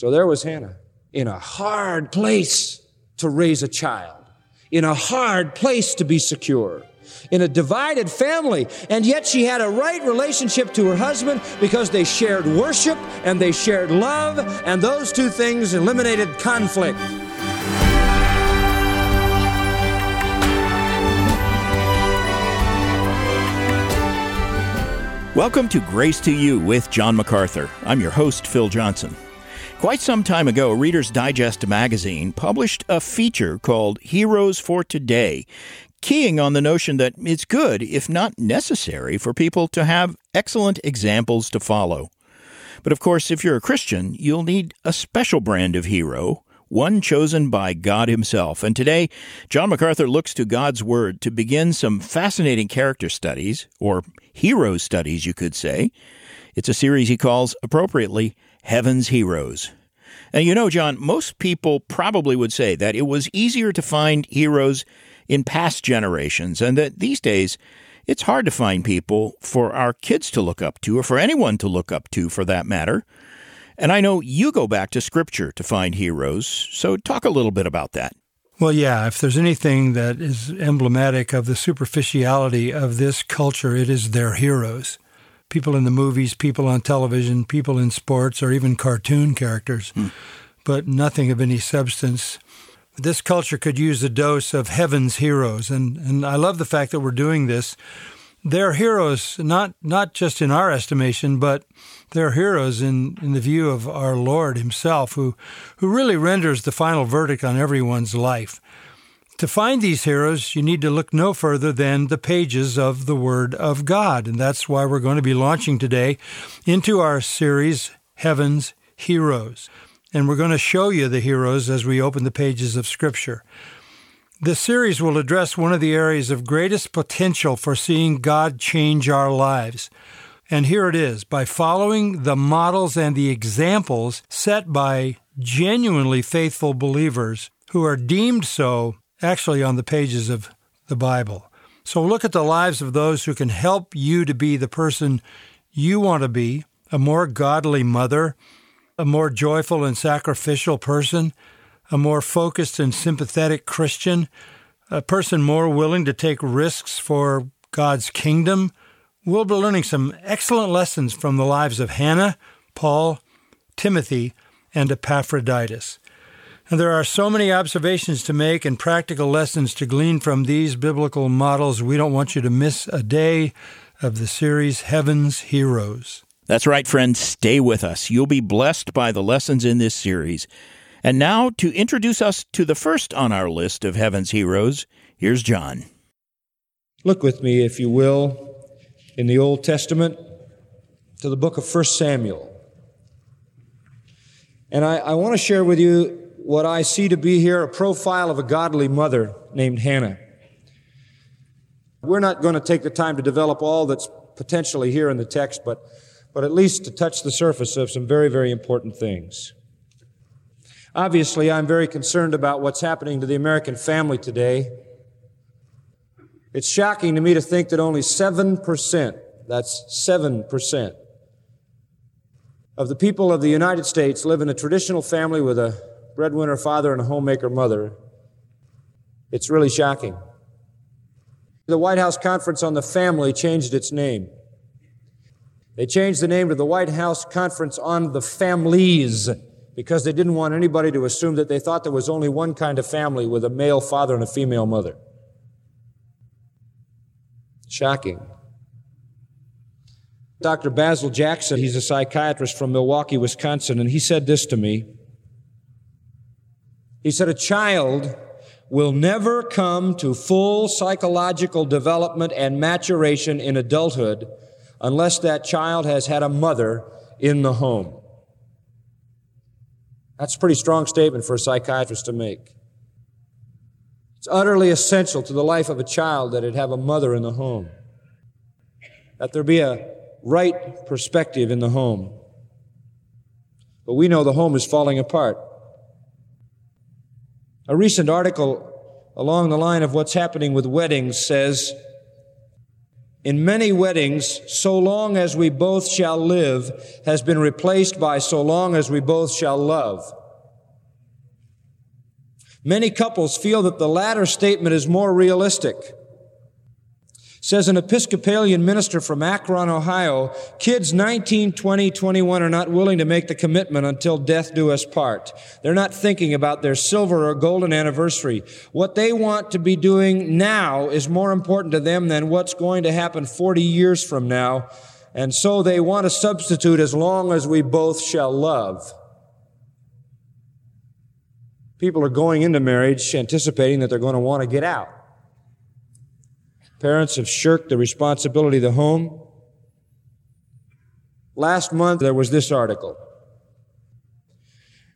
So there was Hannah in a hard place to raise a child, in a hard place to be secure, in a divided family, and yet she had a right relationship to her husband because they shared worship and they shared love, and those two things eliminated conflict. Welcome to Grace to You with John MacArthur. I'm your host, Phil Johnson. Quite some time ago, Reader's Digest magazine published a feature called Heroes for Today, keying on the notion that it's good, if not necessary, for people to have excellent examples to follow. But of course, if you're a Christian, you'll need a special brand of hero, one chosen by God Himself. And today, John MacArthur looks to God's Word to begin some fascinating character studies, or hero studies, you could say. It's a series he calls, appropriately, Heaven's Heroes. And you know, John, most people probably would say that it was easier to find heroes in past generations, and that these days it's hard to find people for our kids to look up to, or for anyone to look up to for that matter. And I know you go back to Scripture to find heroes, so talk a little bit about that. Well, yeah, if there's anything that is emblematic of the superficiality of this culture, it is their heroes people in the movies, people on television, people in sports, or even cartoon characters, hmm. but nothing of any substance. This culture could use a dose of heaven's heroes, and, and I love the fact that we're doing this. They're heroes, not not just in our estimation, but they're heroes in, in the view of our Lord Himself, who who really renders the final verdict on everyone's life. To find these heroes, you need to look no further than the pages of the Word of God. And that's why we're going to be launching today into our series, Heaven's Heroes. And we're going to show you the heroes as we open the pages of Scripture. This series will address one of the areas of greatest potential for seeing God change our lives. And here it is by following the models and the examples set by genuinely faithful believers who are deemed so actually on the pages of the Bible. So look at the lives of those who can help you to be the person you want to be a more godly mother, a more joyful and sacrificial person, a more focused and sympathetic Christian, a person more willing to take risks for God's kingdom. We'll be learning some excellent lessons from the lives of Hannah, Paul, Timothy, and Epaphroditus. And there are so many observations to make and practical lessons to glean from these biblical models. We don't want you to miss a day of the series Heaven's Heroes. That's right, friends. Stay with us. You'll be blessed by the lessons in this series. And now, to introduce us to the first on our list of Heaven's Heroes, here's John. Look with me, if you will, in the Old Testament to the book of 1 Samuel. And I, I want to share with you what I see to be here a profile of a godly mother named Hannah. We're not going to take the time to develop all that's potentially here in the text, but, but at least to touch the surface of some very, very important things. Obviously, I'm very concerned about what's happening to the American family today. It's shocking to me to think that only 7%, that's 7%, of the people of the United States live in a traditional family with a breadwinner father and a homemaker mother. It's really shocking. The White House Conference on the Family changed its name. They changed the name to the White House Conference on the Families because they didn't want anybody to assume that they thought there was only one kind of family with a male father and a female mother. Shocking. Dr. Basil Jackson, he's a psychiatrist from Milwaukee, Wisconsin, and he said this to me. He said, a child will never come to full psychological development and maturation in adulthood unless that child has had a mother in the home. That's a pretty strong statement for a psychiatrist to make. It's utterly essential to the life of a child that it have a mother in the home. That there be a right perspective in the home. But we know the home is falling apart. A recent article along the line of what's happening with weddings says in many weddings, so long as we both shall live has been replaced by so long as we both shall love. Many couples feel that the latter statement is more realistic. Says an Episcopalian minister from Akron, Ohio, kids 19, 20, 21 are not willing to make the commitment until death do us part. They're not thinking about their silver or golden anniversary. What they want to be doing now is more important to them than what's going to happen 40 years from now. And so they want to substitute as long as we both shall love. People are going into marriage anticipating that they're going to want to get out. Parents have shirked the responsibility of the home. Last month, there was this article.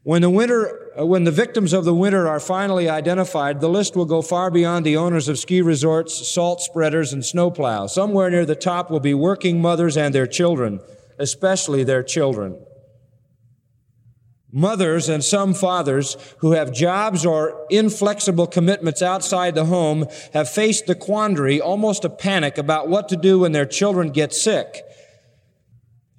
When the winter, uh, when the victims of the winter are finally identified, the list will go far beyond the owners of ski resorts, salt spreaders, and snowplows. Somewhere near the top will be working mothers and their children, especially their children mothers and some fathers who have jobs or inflexible commitments outside the home have faced the quandary, almost a panic about what to do when their children get sick.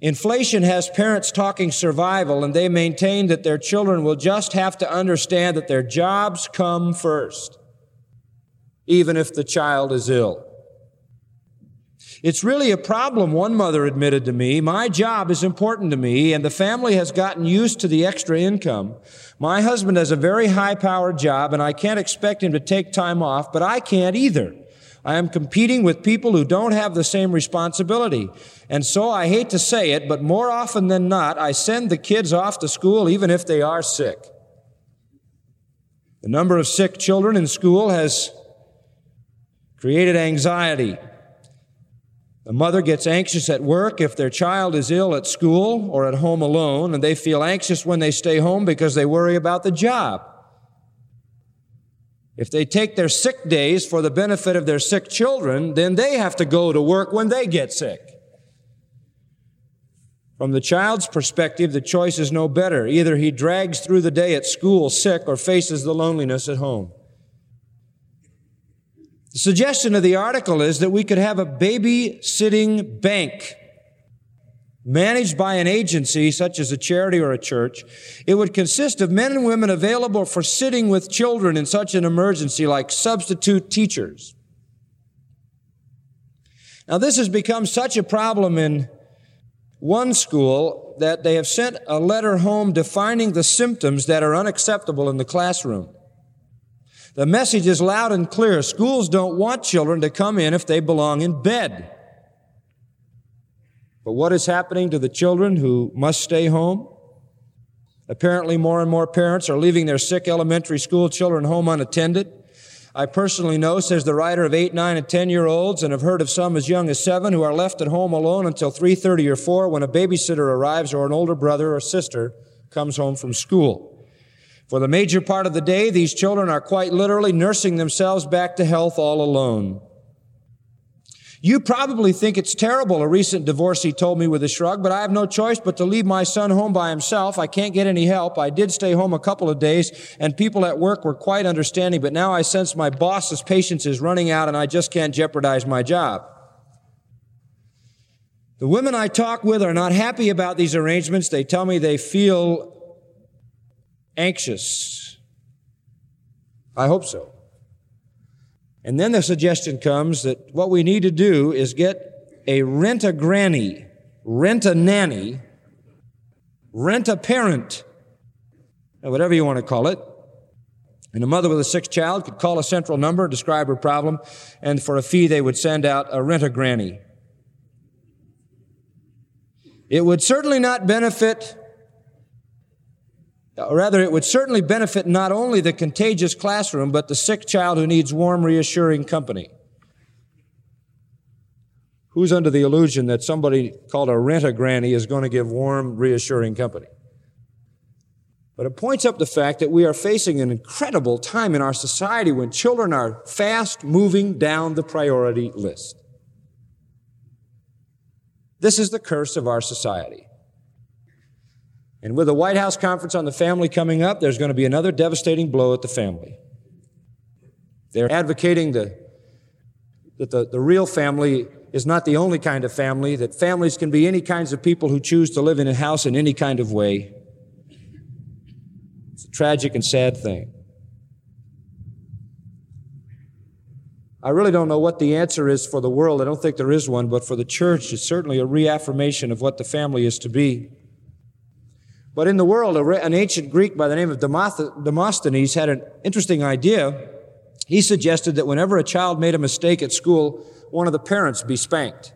Inflation has parents talking survival and they maintain that their children will just have to understand that their jobs come first, even if the child is ill. It's really a problem, one mother admitted to me. My job is important to me, and the family has gotten used to the extra income. My husband has a very high powered job, and I can't expect him to take time off, but I can't either. I am competing with people who don't have the same responsibility. And so I hate to say it, but more often than not, I send the kids off to school even if they are sick. The number of sick children in school has created anxiety the mother gets anxious at work if their child is ill at school or at home alone, and they feel anxious when they stay home because they worry about the job. If they take their sick days for the benefit of their sick children, then they have to go to work when they get sick. From the child's perspective, the choice is no better. Either he drags through the day at school sick or faces the loneliness at home. The suggestion of the article is that we could have a babysitting bank managed by an agency such as a charity or a church. It would consist of men and women available for sitting with children in such an emergency like substitute teachers. Now this has become such a problem in one school that they have sent a letter home defining the symptoms that are unacceptable in the classroom. The message is loud and clear. Schools don't want children to come in if they belong in bed. But what is happening to the children who must stay home? Apparently, more and more parents are leaving their sick elementary school children home unattended. I personally know, says the writer of 8, 9, and 10 year olds, and have heard of some as young as 7 who are left at home alone until 3.30 or 4 when a babysitter arrives or an older brother or sister comes home from school. For the major part of the day, these children are quite literally nursing themselves back to health all alone. You probably think it's terrible, a recent divorcee told me with a shrug, but I have no choice but to leave my son home by himself. I can't get any help. I did stay home a couple of days and people at work were quite understanding, but now I sense my boss's patience is running out and I just can't jeopardize my job. The women I talk with are not happy about these arrangements. They tell me they feel anxious? I hope so. And then the suggestion comes that what we need to do is get a rent a granny, rent a nanny, rent a parent, whatever you want to call it. And a mother with a sick child could call a central number, describe her problem, and for a fee they would send out a rent a granny. It would certainly not benefit rather, it would certainly benefit not only the contagious classroom, but the sick child who needs warm, reassuring company. Who's under the illusion that somebody called a rent-a-granny is going to give warm, reassuring company? But it points up the fact that we are facing an incredible time in our society when children are fast moving down the priority list. This is the curse of our society. And with the White House conference on the family coming up, there's going to be another devastating blow at the family. They're advocating the, that the, the real family is not the only kind of family, that families can be any kinds of people who choose to live in a house in any kind of way. It's a tragic and sad thing. I really don't know what the answer is for the world. I don't think there is one, but for the church, it's certainly a reaffirmation of what the family is to be. But in the world, an ancient Greek by the name of Demosthenes had an interesting idea. He suggested that whenever a child made a mistake at school, one of the parents be spanked.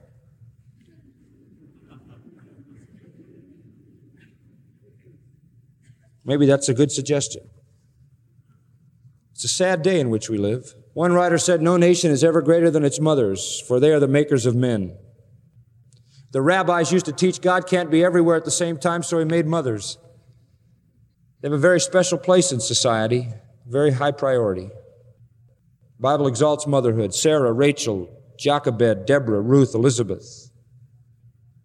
Maybe that's a good suggestion. It's a sad day in which we live. One writer said, No nation is ever greater than its mothers, for they are the makers of men. The rabbis used to teach God can't be everywhere at the same time, so he made mothers. They have a very special place in society, very high priority. The Bible exalts motherhood. Sarah, Rachel, Jochebed, Deborah, Ruth, Elizabeth,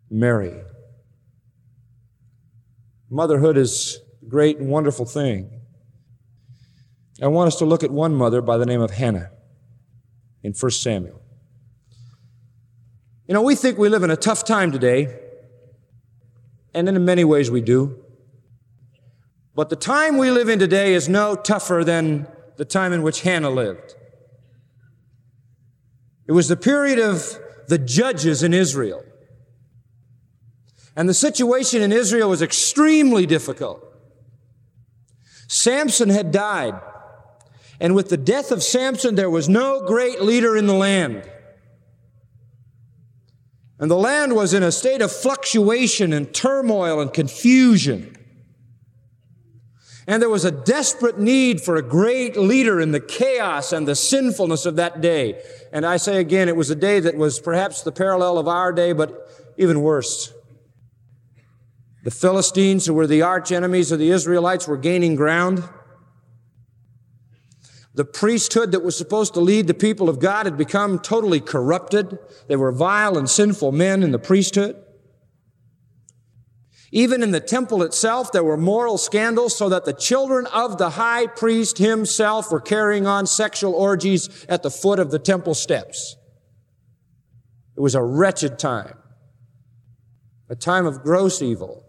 Mary. Motherhood is a great and wonderful thing. I want us to look at one mother by the name of Hannah in 1 Samuel. You know, we think we live in a tough time today, and in many ways we do. But the time we live in today is no tougher than the time in which Hannah lived. It was the period of the judges in Israel. And the situation in Israel was extremely difficult. Samson had died. And with the death of Samson, there was no great leader in the land. And the land was in a state of fluctuation and turmoil and confusion. And there was a desperate need for a great leader in the chaos and the sinfulness of that day. And I say again, it was a day that was perhaps the parallel of our day, but even worse. The Philistines, who were the arch enemies of the Israelites, were gaining ground. The priesthood that was supposed to lead the people of God had become totally corrupted. They were vile and sinful men in the priesthood. Even in the temple itself, there were moral scandals so that the children of the high priest himself were carrying on sexual orgies at the foot of the temple steps. It was a wretched time, a time of gross evil.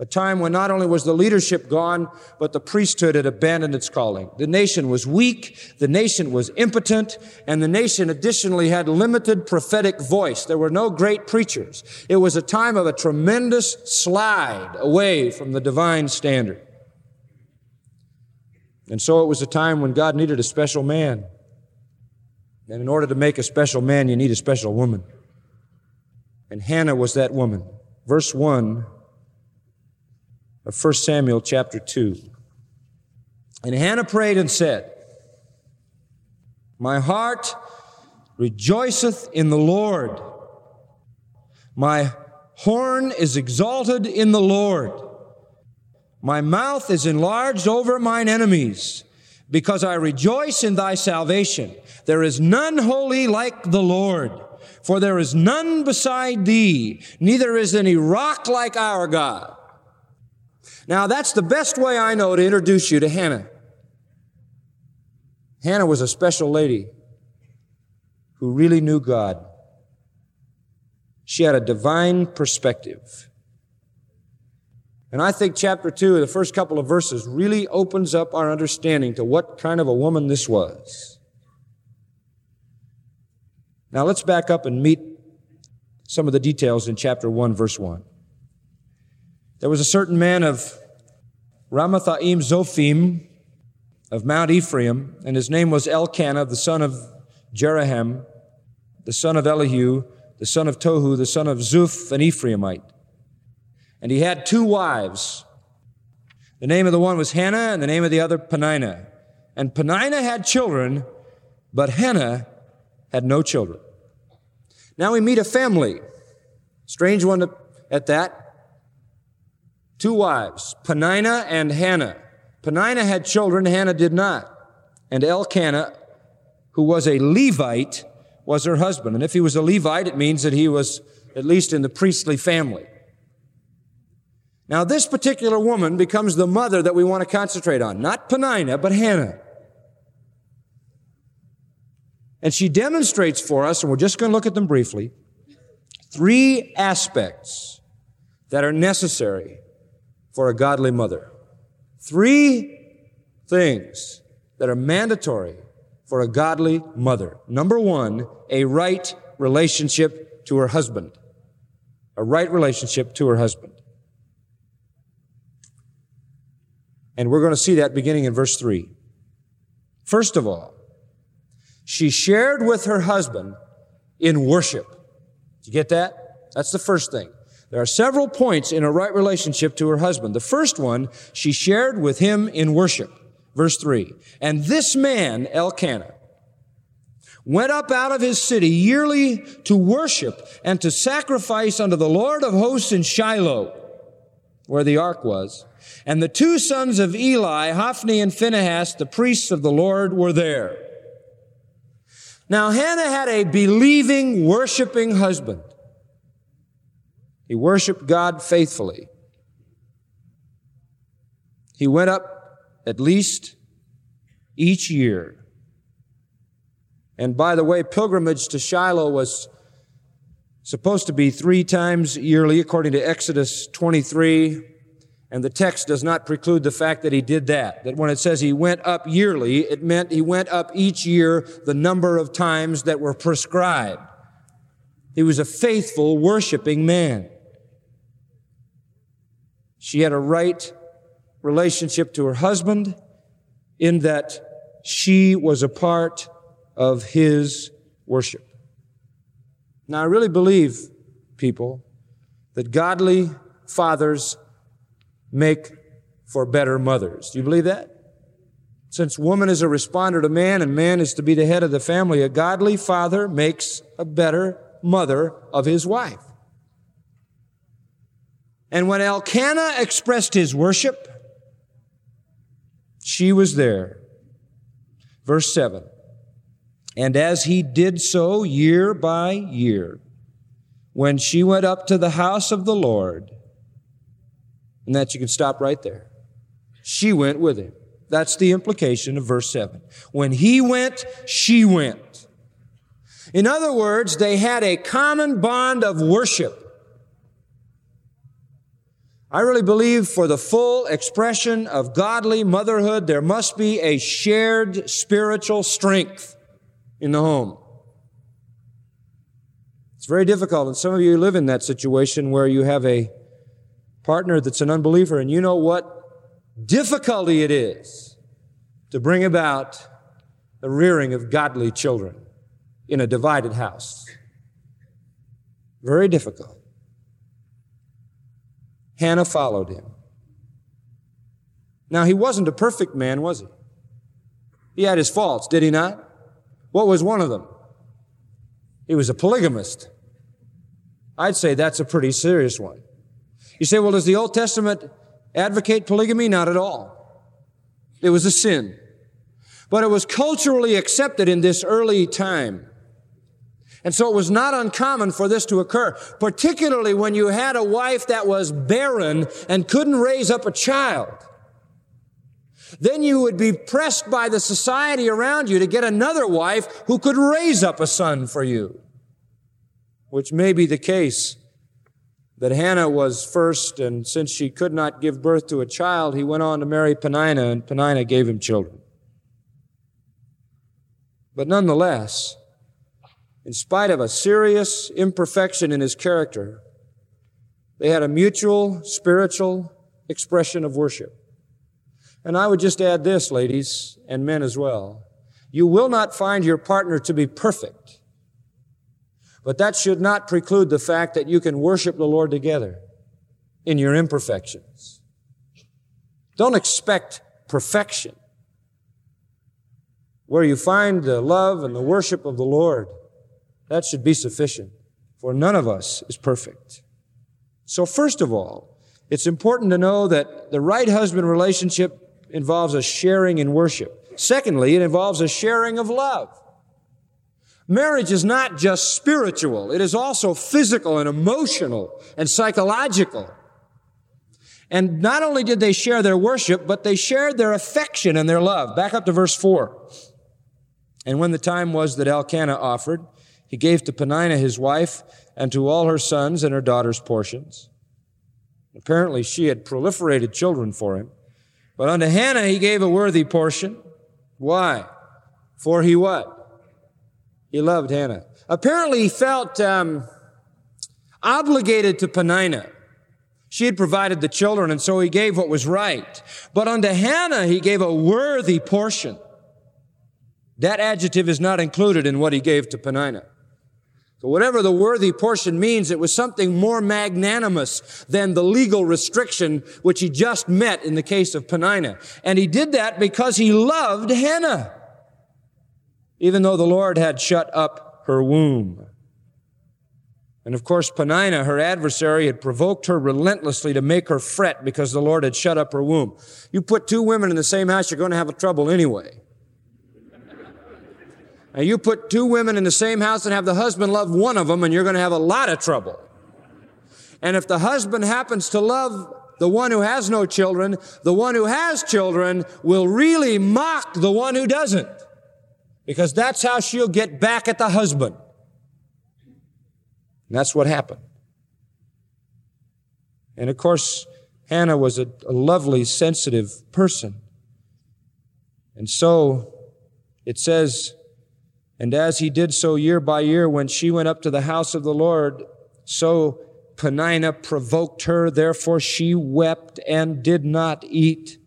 A time when not only was the leadership gone, but the priesthood had abandoned its calling. The nation was weak, the nation was impotent, and the nation additionally had limited prophetic voice. There were no great preachers. It was a time of a tremendous slide away from the divine standard. And so it was a time when God needed a special man. And in order to make a special man, you need a special woman. And Hannah was that woman. Verse 1 of 1 Samuel chapter 2. And Hannah prayed and said, My heart rejoiceth in the Lord. My horn is exalted in the Lord. My mouth is enlarged over mine enemies, because I rejoice in thy salvation. There is none holy like the Lord, for there is none beside thee, neither is any rock like our God. Now, that's the best way I know to introduce you to Hannah. Hannah was a special lady who really knew God. She had a divine perspective. And I think chapter 2, the first couple of verses, really opens up our understanding to what kind of a woman this was. Now let's back up and meet some of the details in chapter 1, verse 1. There was a certain man of Ramathaim Zophim of Mount Ephraim, and his name was Elkanah, the son of Jeroham, the son of Elihu, the son of Tohu, the son of Zuph, an Ephraimite. And he had two wives. The name of the one was Hannah, and the name of the other Peninnah. And Peninnah had children, but Hannah had no children. Now we meet a family. Strange one at that two wives, Peninnah and Hannah. Peninnah had children, Hannah did not. And Elkanah, who was a Levite, was her husband. And if he was a Levite, it means that he was at least in the priestly family. Now, this particular woman becomes the mother that we want to concentrate on. Not Peninnah, but Hannah. And she demonstrates for us, and we're just going to look at them briefly, three aspects that are necessary for a godly mother. Three things that are mandatory for a godly mother. Number one, a right relationship to her husband. A right relationship to her husband. And we're going to see that beginning in verse 3. First of all, she shared with her husband in worship. Did you get that? That's the first thing. There are several points in a right relationship to her husband. The first one, she shared with him in worship. Verse 3. And this man, Elkanah, went up out of his city yearly to worship and to sacrifice unto the Lord of hosts in Shiloh, where the ark was. And the two sons of Eli, Hophni and Phinehas, the priests of the Lord, were there. Now Hannah had a believing, worshiping husband. He worshiped God faithfully. He went up at least each year. And by the way, pilgrimage to Shiloh was supposed to be three times yearly, according to Exodus 23. And the text does not preclude the fact that he did that. That when it says he went up yearly, it meant he went up each year the number of times that were prescribed. He was a faithful, worshiping man. She had a right relationship to her husband in that she was a part of his worship. Now, I really believe, people, that godly fathers make for better mothers. Do you believe that? Since woman is a responder to man and man is to be the head of the family, a godly father makes a better mother of his wife. And when Elkanah expressed his worship, she was there. Verse 7. And as he did so year by year, when she went up to the house of the Lord, and that you can stop right there. She went with him. That's the implication of verse 7. When he went, she went. In other words, they had a common bond of worship. I really believe for the full expression of godly motherhood, there must be a shared spiritual strength in the home. It's very difficult, and some of you live in that situation where you have a partner that's an unbeliever, and you know what difficulty it is to bring about the rearing of godly children in a divided house. Very difficult. Hannah followed him. Now, he wasn't a perfect man, was he? He had his faults, did he not? What was one of them? He was a polygamist. I'd say that's a pretty serious one. You say, well, does the Old Testament advocate polygamy? Not at all. It was a sin. But it was culturally accepted in this early time. And so it was not uncommon for this to occur, particularly when you had a wife that was barren and couldn't raise up a child. Then you would be pressed by the society around you to get another wife who could raise up a son for you, which may be the case that Hannah was first, and since she could not give birth to a child, he went on to marry Peninnah, and Peninnah gave him children. But nonetheless, in spite of a serious imperfection in his character, they had a mutual spiritual expression of worship. And I would just add this, ladies and men as well. You will not find your partner to be perfect, but that should not preclude the fact that you can worship the Lord together in your imperfections. Don't expect perfection. Where you find the love and the worship of the Lord, that should be sufficient, for none of us is perfect. So first of all, it's important to know that the right husband relationship involves a sharing in worship. Secondly, it involves a sharing of love. Marriage is not just spiritual, it is also physical and emotional and psychological. And not only did they share their worship, but they shared their affection and their love. Back up to verse 4. And when the time was that Elkanah offered, he gave to Peninnah his wife and to all her sons and her daughters portions. Apparently she had proliferated children for him. But unto Hannah he gave a worthy portion. Why? For he what? He loved Hannah. Apparently he felt um, obligated to Peninnah. She had provided the children, and so he gave what was right. But unto Hannah he gave a worthy portion. That adjective is not included in what he gave to Peninnah. Whatever the worthy portion means, it was something more magnanimous than the legal restriction which he just met in the case of Peninnah. And he did that because he loved Hannah, even though the Lord had shut up her womb. And of course, Peninnah, her adversary, had provoked her relentlessly to make her fret because the Lord had shut up her womb. You put two women in the same house, you're going to have a trouble anyway. Now, you put two women in the same house and have the husband love one of them, and you're going to have a lot of trouble. And if the husband happens to love the one who has no children, the one who has children will really mock the one who doesn't. Because that's how she'll get back at the husband. And that's what happened. And of course, Hannah was a, a lovely, sensitive person. And so it says, and as he did so year by year, when she went up to the house of the Lord, so Peninnah provoked her, therefore she wept and did not eat.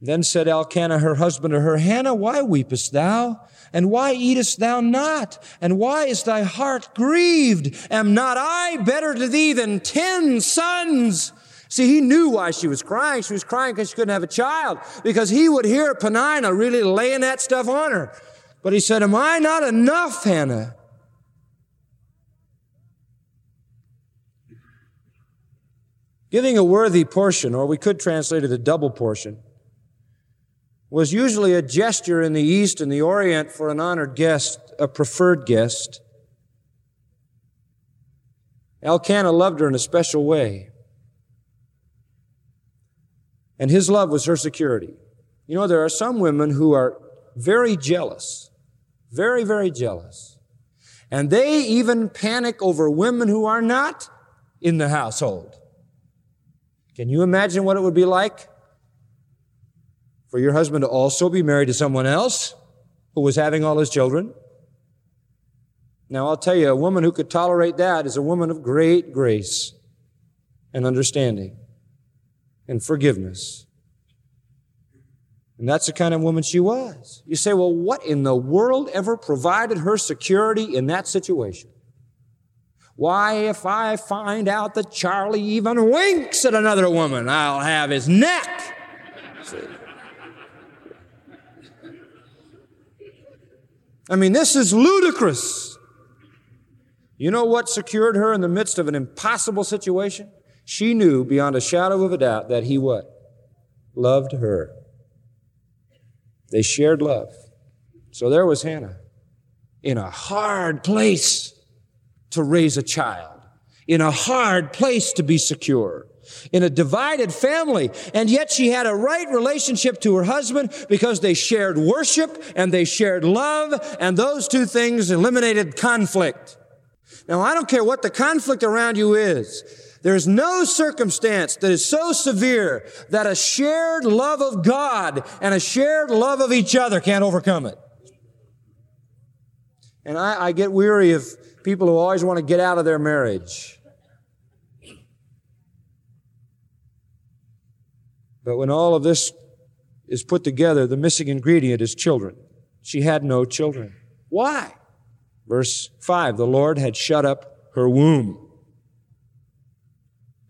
Then said Elkanah, her husband, to her, Hannah, why weepest thou? And why eatest thou not? And why is thy heart grieved? Am not I better to thee than ten sons? See, he knew why she was crying. She was crying because she couldn't have a child. Because he would hear Peninnah really laying that stuff on her. But he said, Am I not enough, Hannah? Giving a worthy portion, or we could translate it a double portion, was usually a gesture in the East and the Orient for an honored guest, a preferred guest. Elkanah loved her in a special way. And his love was her security. You know, there are some women who are very jealous, very, very jealous. And they even panic over women who are not in the household. Can you imagine what it would be like for your husband to also be married to someone else who was having all his children? Now, I'll tell you, a woman who could tolerate that is a woman of great grace and understanding and forgiveness. And that's the kind of woman she was. You say, well, what in the world ever provided her security in that situation? Why, if I find out that Charlie even winks at another woman, I'll have his neck. See? I mean, this is ludicrous. You know what secured her in the midst of an impossible situation? She knew beyond a shadow of a doubt that he what? Loved her. They shared love. So there was Hannah in a hard place to raise a child, in a hard place to be secure, in a divided family. And yet she had a right relationship to her husband because they shared worship and they shared love, and those two things eliminated conflict. Now, I don't care what the conflict around you is. There's no circumstance that is so severe that a shared love of God and a shared love of each other can't overcome it. And I, I get weary of people who always want to get out of their marriage. But when all of this is put together, the missing ingredient is children. She had no children. Why? Verse 5 The Lord had shut up her womb.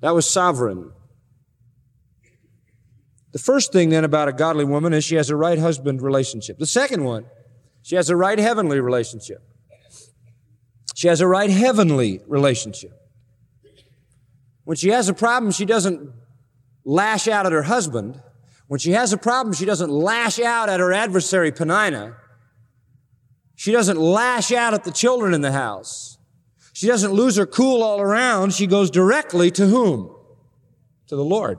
That was sovereign. The first thing then about a godly woman is she has a right husband relationship. The second one, she has a right heavenly relationship. She has a right heavenly relationship. When she has a problem, she doesn't lash out at her husband. When she has a problem, she doesn't lash out at her adversary, Peninnah. She doesn't lash out at the children in the house. She doesn't lose her cool all around. She goes directly to whom? To the Lord.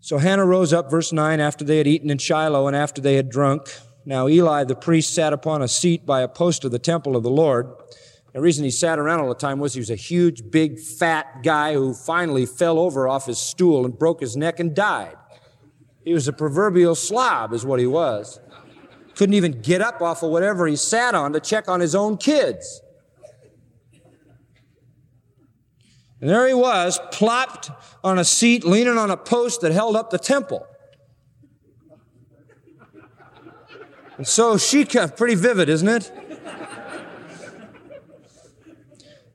So Hannah rose up, verse 9, after they had eaten in Shiloh and after they had drunk. Now Eli the priest sat upon a seat by a post of the temple of the Lord. The reason he sat around all the time was he was a huge, big, fat guy who finally fell over off his stool and broke his neck and died. He was a proverbial slob, is what he was. Couldn't even get up off of whatever he sat on to check on his own kids. And there he was, plopped on a seat, leaning on a post that held up the temple. And so she, kept pretty vivid, isn't it?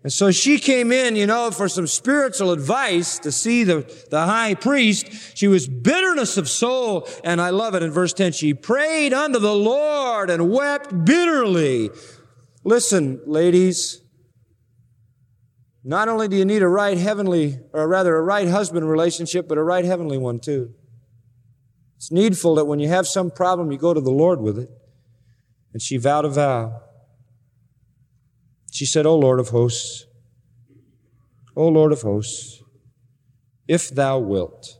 And so she came in, you know, for some spiritual advice to see the, the high priest. She was bitterness of soul. And I love it in verse 10. She prayed unto the Lord and wept bitterly. Listen, ladies, not only do you need a right heavenly, or rather a right husband relationship, but a right heavenly one too. It's needful that when you have some problem, you go to the Lord with it. And she vowed a vow. She said, O Lord of hosts, O Lord of hosts, if thou wilt.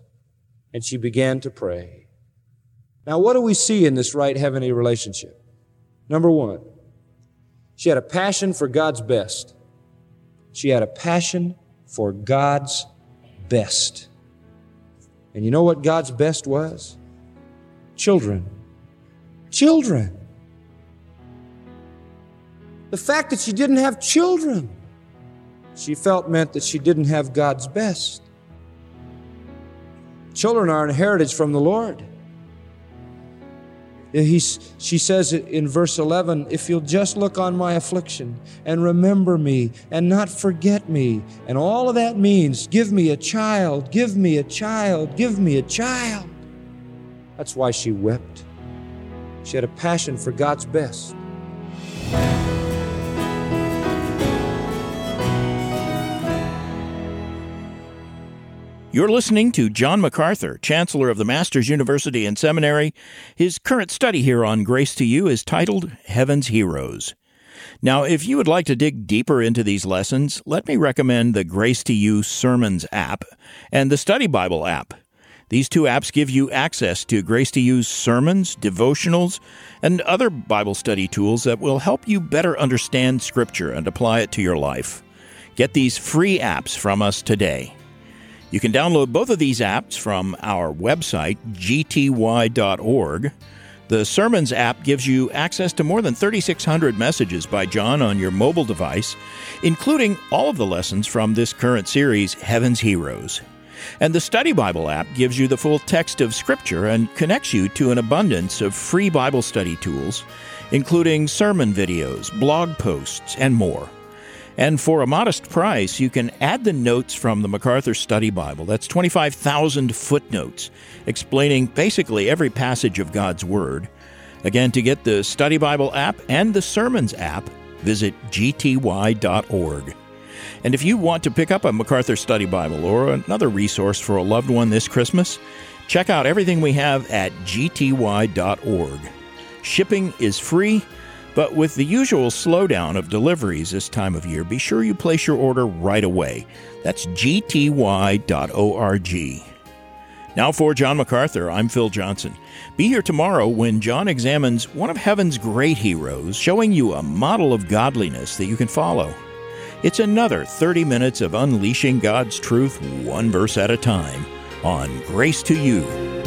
And she began to pray. Now, what do we see in this right heavenly relationship? Number one, she had a passion for God's best. She had a passion for God's best. And you know what God's best was? Children. Children. The fact that she didn't have children, she felt meant that she didn't have God's best. Children are an heritage from the Lord. He's, she says in verse 11, if you'll just look on my affliction and remember me and not forget me. And all of that means give me a child, give me a child, give me a child. That's why she wept. She had a passion for God's best. You're listening to John MacArthur, Chancellor of the Masters University and Seminary. His current study here on Grace to You is titled Heaven's Heroes. Now, if you would like to dig deeper into these lessons, let me recommend the Grace to You Sermons app and the Study Bible app. These two apps give you access to Grace to You's sermons, devotionals, and other Bible study tools that will help you better understand Scripture and apply it to your life. Get these free apps from us today. You can download both of these apps from our website, gty.org. The Sermons app gives you access to more than 3,600 messages by John on your mobile device, including all of the lessons from this current series, Heaven's Heroes. And the Study Bible app gives you the full text of Scripture and connects you to an abundance of free Bible study tools, including sermon videos, blog posts, and more. And for a modest price, you can add the notes from the MacArthur Study Bible. That's 25,000 footnotes explaining basically every passage of God's Word. Again, to get the Study Bible app and the Sermons app, visit gty.org. And if you want to pick up a MacArthur Study Bible or another resource for a loved one this Christmas, check out everything we have at gty.org. Shipping is free but with the usual slowdown of deliveries this time of year, be sure you place your order right away. That's gty.org. Now for John MacArthur, I'm Phil Johnson. Be here tomorrow when John examines one of heaven's great heroes, showing you a model of godliness that you can follow. It's another 30 minutes of unleashing God's truth one verse at a time on Grace to You.